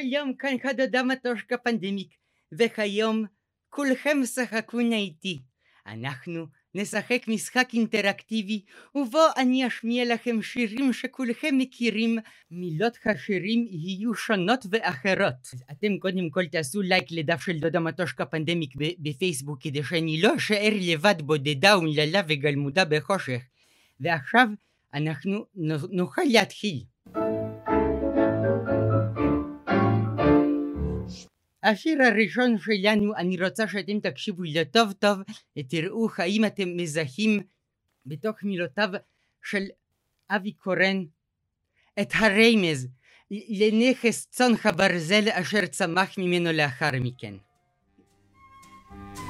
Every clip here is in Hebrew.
שלום, כאן כדודה מטושקה פנדמיק, וכיום כולכם שחקו איתי. אנחנו נשחק משחק אינטראקטיבי, ובו אני אשמיע לכם שירים שכולכם מכירים, מילות השירים יהיו שונות ואחרות. אז אתם קודם כל תעשו לייק לדף של דודה מטושקה פנדמיק בפייסבוק, כדי שאני לא אשאר לבד בודדה אומללה וגלמודה בחושך. ועכשיו אנחנו נוכל להתחיל. השיר הראשון שלנו, אני רוצה שאתם תקשיבו לו טוב טוב ותראו האם אתם מזהים בתוך מילותיו של אבי קורן את הרמז לנכס צאן הברזל אשר צמח ממנו לאחר מכן. הם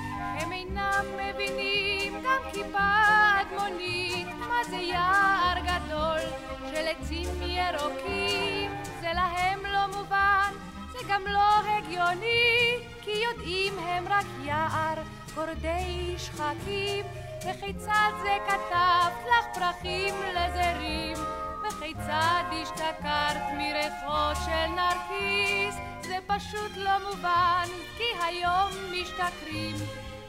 גם לא הגיוני כי יודעים הם רק יער גורדי שחקים וכיצד זה כתבת לך פרחים לזרים? וכיצד השתכרת מריחות של נרקיס? זה פשוט לא מובן כי היום משתכרים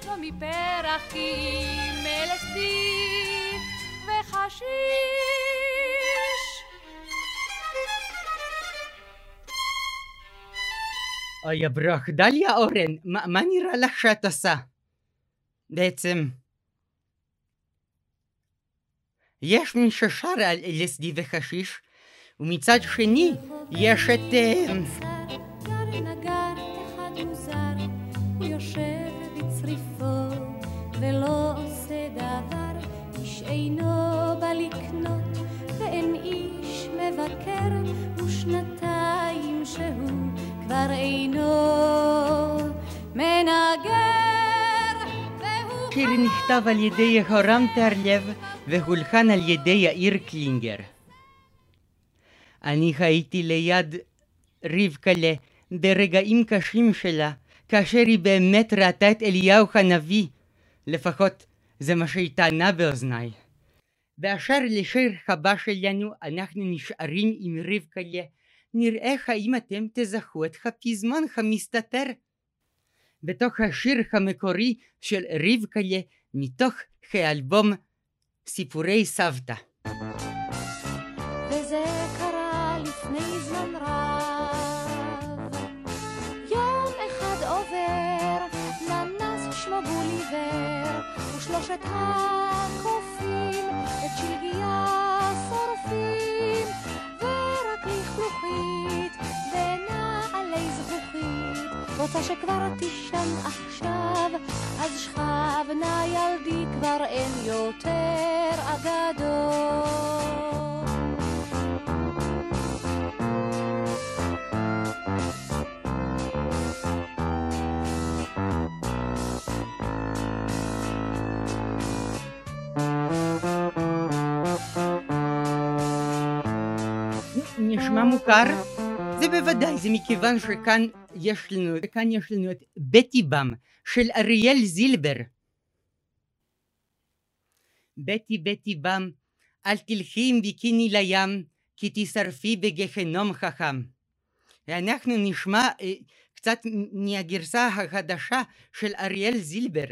לא מפרח כי אם LSD וחשיש אוי ברוך, דליה אורן, מה, מה נראה לך שאת עושה? בעצם... יש מי ששר על LSD וחשיש, ומצד שני יש את... אה, השיר נכתב על ידי יהורם טרלב והולחן על ידי יאיר קלינגר. אני הייתי ליד רבקלה ברגעים קשים שלה, כאשר היא באמת ראתה את אליהו הנביא. לפחות זה מה שהיא טענה באוזניי. באשר לשיר הבא שלנו, אנחנו נשארים עם רבקלה. נראה האם אתם תזכו את הפזמון המסתתר. בתוך השיר המקורי של רבקלה, מתוך האלבום סיפורי סבתא. וזה קרה הקופים את שלגיה שורפים, ורק לכלוכית ונעלי זכוכית, רוצה שכבר תישן עכשיו, אז שכב נא ילדי כבר אין יותר אגדות. נשמע מוכר? זה בוודאי, זה מכיוון שכאן יש לנו, כאן יש לנו את בטי בם של אריאל זילבר. בטי בטי בם, אל תלכי עם ביקיני לים, כי תשרפי בגחנום חכם. ואנחנו נשמע אה, קצת מהגרסה החדשה של אריאל זילבר,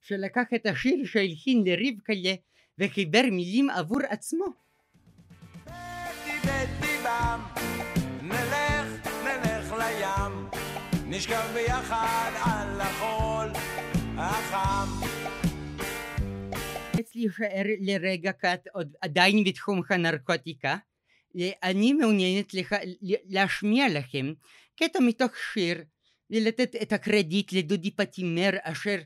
שלקח את השיר שהלחין לרבקלה וחיבר מילים עבור עצמו. נשכב ביחד על החול החם. אצלי יישאר לרגע קט עוד עדיין בתחום הנרקוטיקה. אני מעוניינת לך, להשמיע לכם קטע מתוך שיר ולתת את הקרדיט לדודי פטימר אשר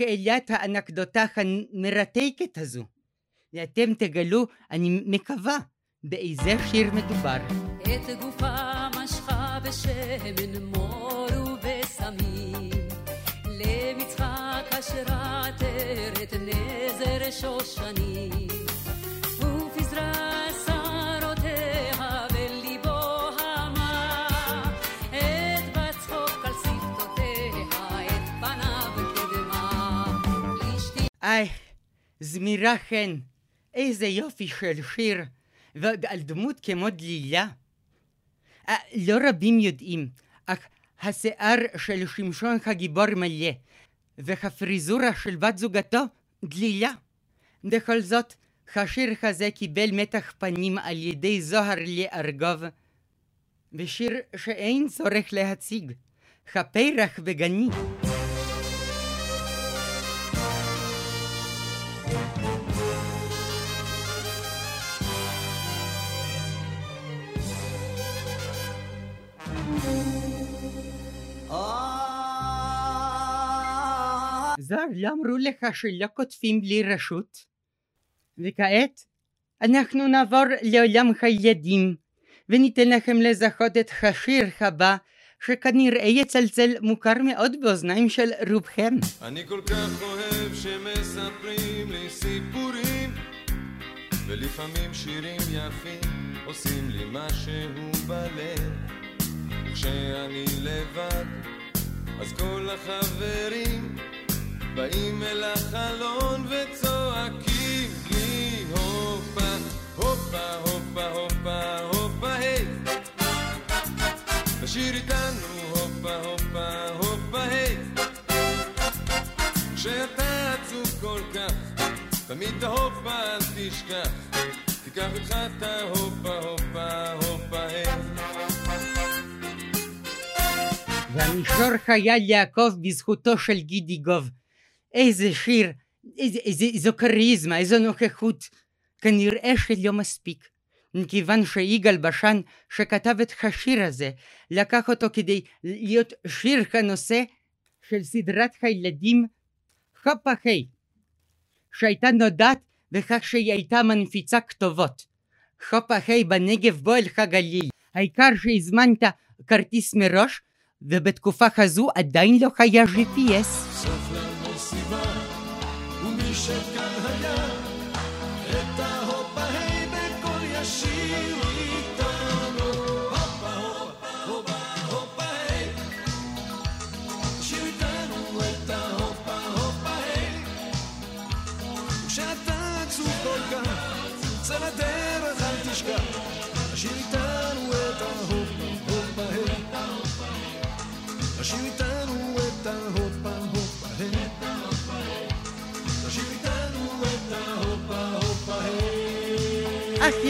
העלה את האנקדוטה המרתקת הזו. ואתם תגלו, אני מקווה, באיזה שיר מדובר. את גופה משכה בשמן מור נזר שושנים. ופזרה שערותיה וליבו המה. את קדמה אשתי איי, זמירה חן, איזה יופי של שיר, ועוד על דמות כמו דלילה. אה, לא רבים יודעים, השיער של שמשון הגיבור מלא, והפריזורה של בת זוגתו דלילה. בכל זאת, השיר הזה קיבל מתח פנים על ידי זוהר לארגוב, ושיר שאין צורך להציג, הפרח בגני. לא אמרו לך שלא כותבים בלי רשות? וכעת אנחנו נעבור לעולם הילדים וניתן לכם לזכות את השיר הבא שכנראה יצלצל מוכר מאוד באוזניים של רובכם. אני כל כך אוהב שמספרים לי סיפורים ולפעמים שירים יפים עושים לי משהו בלב וכשאני לבד אז כל החברים באים אל החלון וצועקים לי הופה, הופה, הופה, הופה, הופה, היי. תשאיר איתנו הופה, הופה, הופה, היי. כשאתה עצוב כל כך תמיד את ההופה אל תשכח תיקח איתך את ההופה, הופה, הופה, היי. והמישור חייל יעקב בזכותו של גידי גוב. איזה שיר, איזה, איזה, איזו כריזמה, איזו נוכחות. כנראה שלא מספיק. מכיוון שיגאל בשן שכתב את השיר הזה, לקח אותו כדי להיות שיר הנושא של סדרת הילדים היי, שהייתה נודעת בכך שהיא הייתה מנפיצה כתובות. היי בנגב בוא אל הגליל. העיקר שהזמנת כרטיס מראש, ובתקופה הזו עדיין לא היה GPS. למסיבה, ומי שכאן היה, את ההופה היי בקול ישיר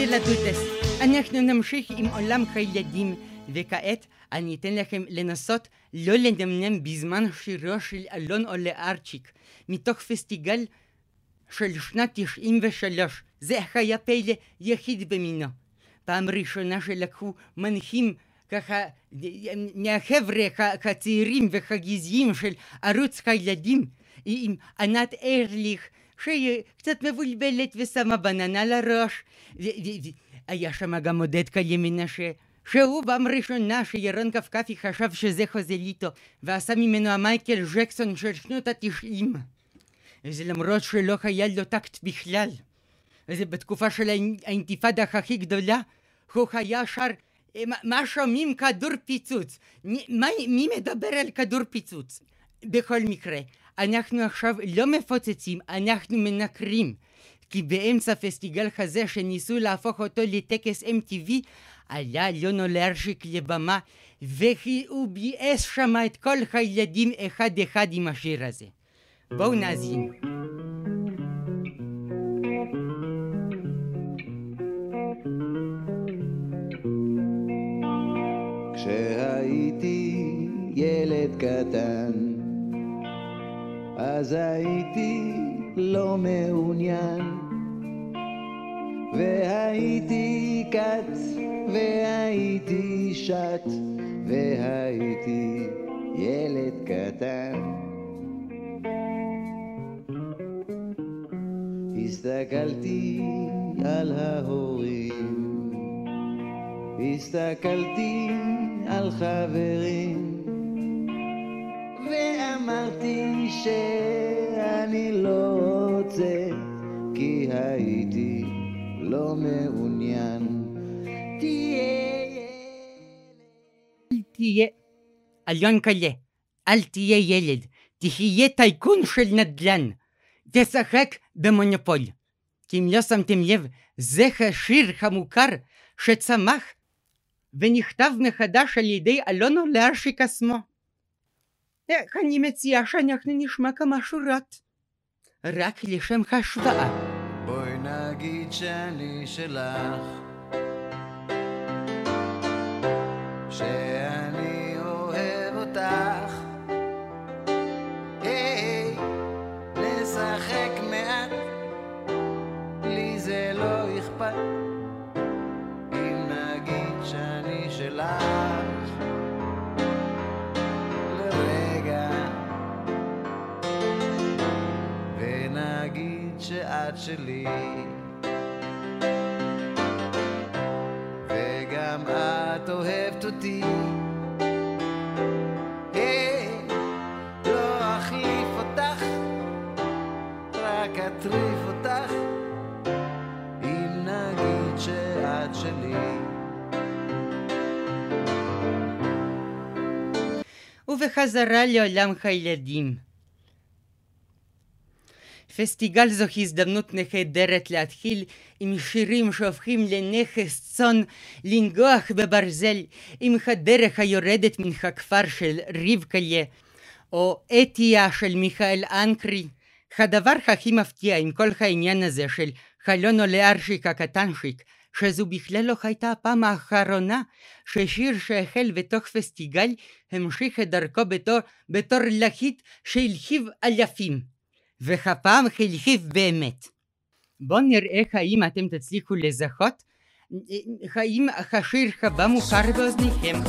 אך ילדותס, אנחנו נמשיך עם עולם הילדים, וכעת אני אתן לכם לנסות לא לנמנם בזמן שירו של אלון עולה ארצ'יק, מתוך פסטיגל של שנת 93. זה היה פלא יחיד במינו. פעם ראשונה שלקחו מנחים ככה מהחבר'ה הצעירים והגזעיים של ערוץ הילדים עם ענת ארליך שהיא קצת מבולבלת ושמה בננה לראש היה שם גם עודד קלי מנשה שהוא פעם ראשונה שירון קפקפי חשב שזה חוזליטו ועשה ממנו המייקל ג'קסון של שנות התשעים וזה למרות שלא היה לו טקט בכלל וזה בתקופה של האינ- האינתיפאדה הכי גדולה הוא היה שר "אה, מה- שומעים כדור פיצוץ? מי מדבר על כדור פיצוץ? בכל מקרה, אנחנו עכשיו לא מפוצצים, אנחנו מנקרים. כי באמצע פסטיגל כזה שניסו להפוך אותו לטקס MTV, עלה ליונו להרשיק לבמה, והוא ביאס שם את כל הילדים אחד אחד עם השיר הזה. בואו נאזין. כשהייתי ילד קטן, אז הייתי לא מעוניין, והייתי כת, והייתי שת, והייתי ילד קטן. הסתכלתי על ההורים הסתכלתי על חברים ואמרתי שאני לא רוצה כי הייתי לא מעוניין תהיה אל תהיה... אלונקלה, אל תהיה ילד, תהיה טייקון של נדל"ן. תשחק במונופול. כי אם לא שמתם לב, זה השיר המוכר שצמח ונכתב מחדש על ידי אלונו לארשיק עצמו. איך אני מציעה שאנחנו נשמע כמה שורות? רק לשם השוואה. בואי נגיד שאני שלך שאני אוהב אותך שאת שלי. וגם את אוהבת אותי. היי, לא אטריף אותך. אם נגיד שאת שלי. ובחזרה לעולם הילדים. פסטיגל זו הזדמנות נהדרת להתחיל עם שירים שהופכים לנכס צאן לנגוח בברזל עם הדרך היורדת מן הכפר של רבקליה או אתיה של מיכאל אנקרי. הדבר הכי מפתיע עם כל העניין הזה של חלון עולה ארשיק הקטנשיק שזו בכלל לא הייתה הפעם האחרונה ששיר שהחל בתוך פסטיגל המשיך את דרכו בתור, בתור להיט שהלחיב אלפים. והפעם הלחיב באמת. בואו נראה האם אתם תצליחו לזהות האם השיר הבא מוכר באוזניכם.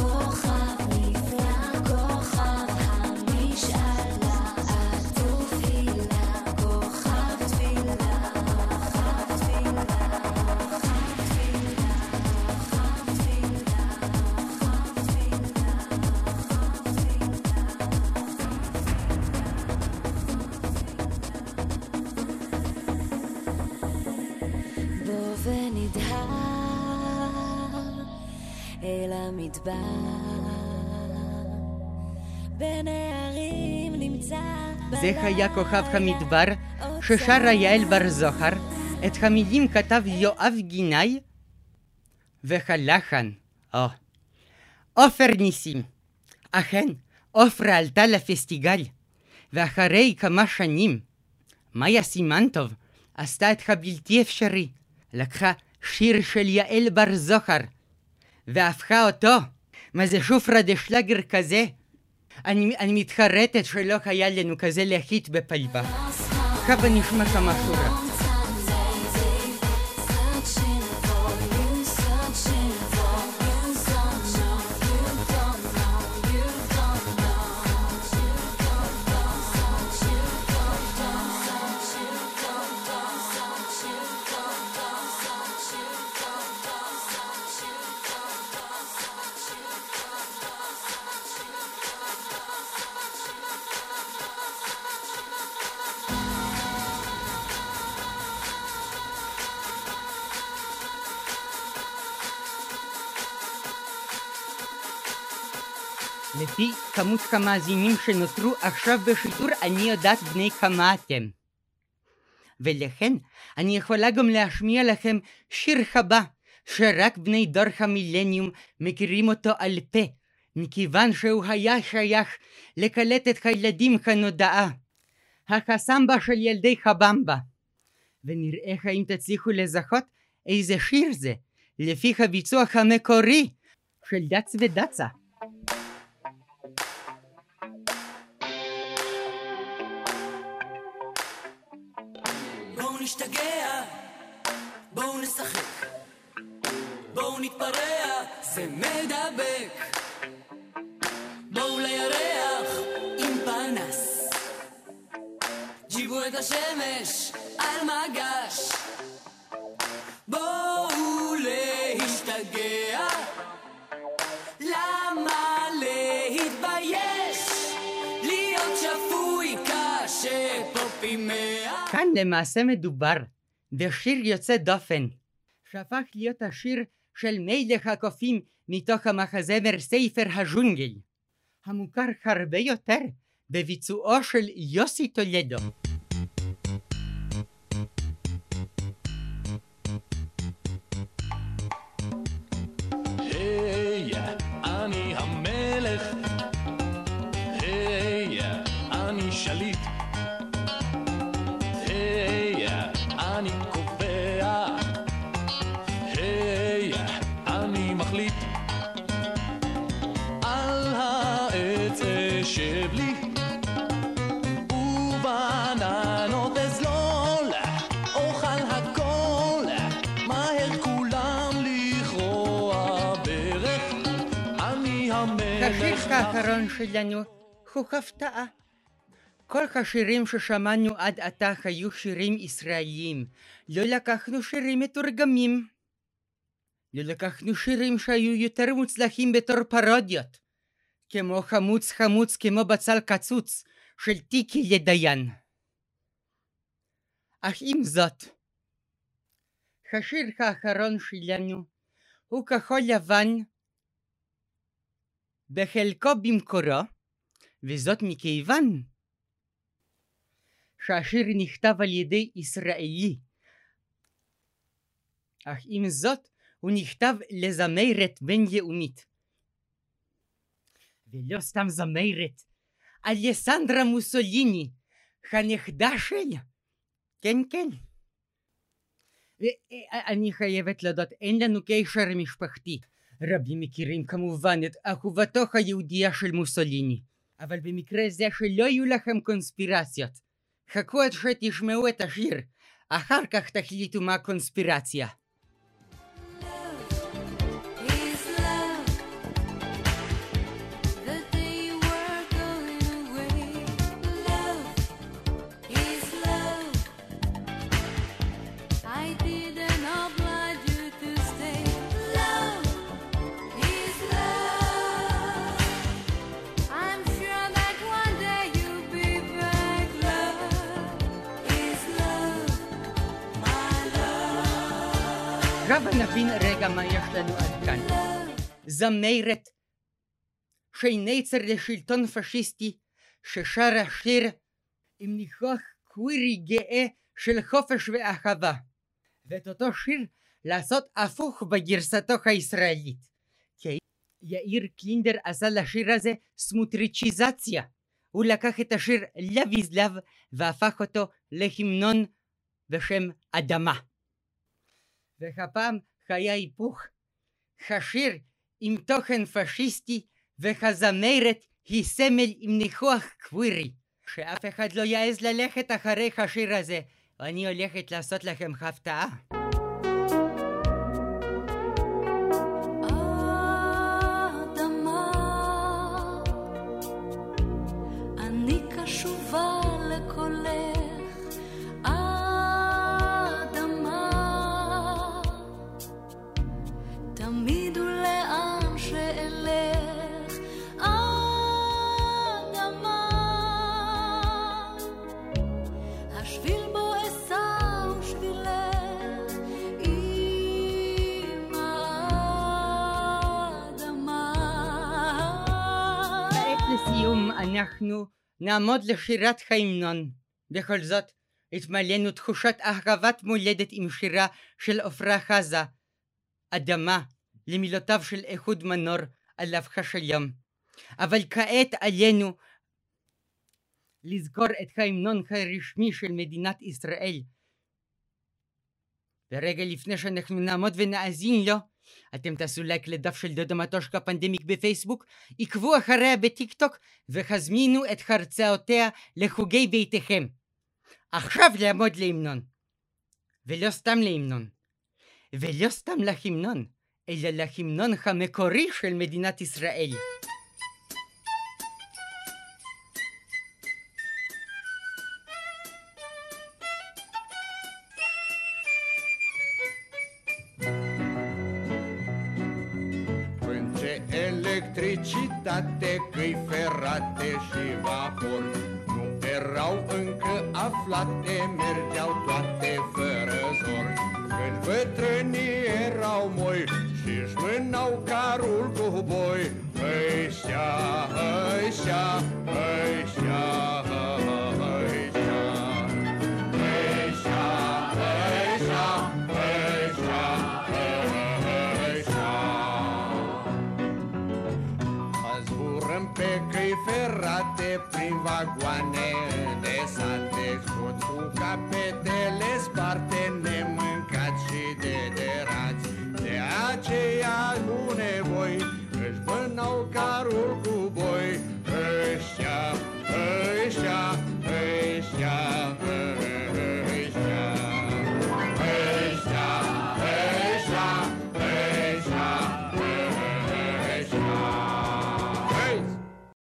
אל המדבר. בין הערים נמצא זה היה כוכב המדבר ששרה יעל בר זוהר, את המילים כתב יואב גינאי והלחן, או, עופר ניסים. אכן, עופרה עלתה לפסטיגל, ואחרי כמה שנים, מאיה סימנטוב עשתה את הבלתי אפשרי, לקחה שיר של יעל בר זוהר, והפכה אותו, מה זה שופרה דשלגר כזה? אני, אני מתחרטת שלא היה לנו כזה להיט בפלבה. עכשיו נשמע כמה שורות. לפי כמות המאזינים שנותרו עכשיו בשידור, אני יודעת בני כמה אתם. ולכן אני יכולה גם להשמיע לכם שיר הבא, שרק בני דור המילניום מכירים אותו על פה, מכיוון שהוא היה שייך לקלטת הילדים כנודעה. החסמבה של ילדי חבמבה. ונראה האם תצליחו לזהות איזה שיר זה, לפי הביצוע המקורי של דץ ודצה. נשתגע, בואו נשחק, בואו נתפרע, זה מדבק. בואו לירח עם פנס, ג'יבו את השמש על מגש. למעשה מדובר בשיר יוצא דופן, שהפך להיות השיר של מלך הקופים מתוך המחזמר ספר הג'ונגל, המוכר הרבה יותר בביצועו של יוסי טולדו. השיר האחרון שלנו הוא הפתעה. כל השירים ששמענו עד עתה היו שירים ישראליים. לא לקחנו שירים מתורגמים. לא לקחנו שירים שהיו יותר מוצלחים בתור פרודיות. כמו חמוץ חמוץ כמו בצל קצוץ של טיקי לדיין. אך עם זאת, השיר האחרון שלנו הוא כחול לבן בחלקו במקורו, וזאת מכיוון שהשיר נכתב על ידי ישראלי. אך עם זאת, הוא נכתב לזמרת בינלאומית. ולא סתם זמרת, אלסנדרה מוסוליני, הנכדה של... כן, כן. אני חייבת לדעת, אין לנו קשר משפחתי. רבים מכירים כמובן את אהובתו היהודייה של מוסוליני. אבל במקרה זה שלא יהיו לכם קונספירציות. חכו עד שתשמעו את השיר, אחר כך תחליטו מה קונספירציה. נבין רגע מה יש לנו עד כאן. זמרת שהיא נצר לשלטון פשיסטי ששרה שיר עם ניחוח קווירי גאה של חופש ואהבה. ואת אותו שיר לעשות הפוך בגרסתו הישראלית. כי יאיר קלינדר עשה לשיר הזה סמוטריצ'יזציה. הוא לקח את השיר לב איז לב והפך אותו להמנון בשם אדמה. והפעם היה היפוך. השיר עם תוכן פשיסטי והזמרת היא סמל עם ניחוח קווירי. שאף אחד לא יעז ללכת אחרי השיר הזה. אני הולכת לעשות לכם הפתעה. אנחנו נעמוד לשירת ההמנון. בכל זאת, התמלאנו תחושת אהבת מולדת עם שירה של עפרה חזה, אדמה, למילותיו של אהוד מנור, עליו השלום. אבל כעת עלינו לזכור את ההמנון הרשמי של מדינת ישראל. ורגע לפני שאנחנו נעמוד ונאזין לו, אתם תעשו לייק לדף של דודו מטושקה פנדמיק בפייסבוק, עקבו אחריה בטיק טוק והזמינו את הרצאותיה לחוגי ביתכם. עכשיו לעמוד להמנון. ולא סתם להמנון. ולא סתם להמנון, אלא להמנון המקורי של מדינת ישראל. Electricitate, căi ferate și vapor. Nu erau încă aflate, mergeau Paraguané.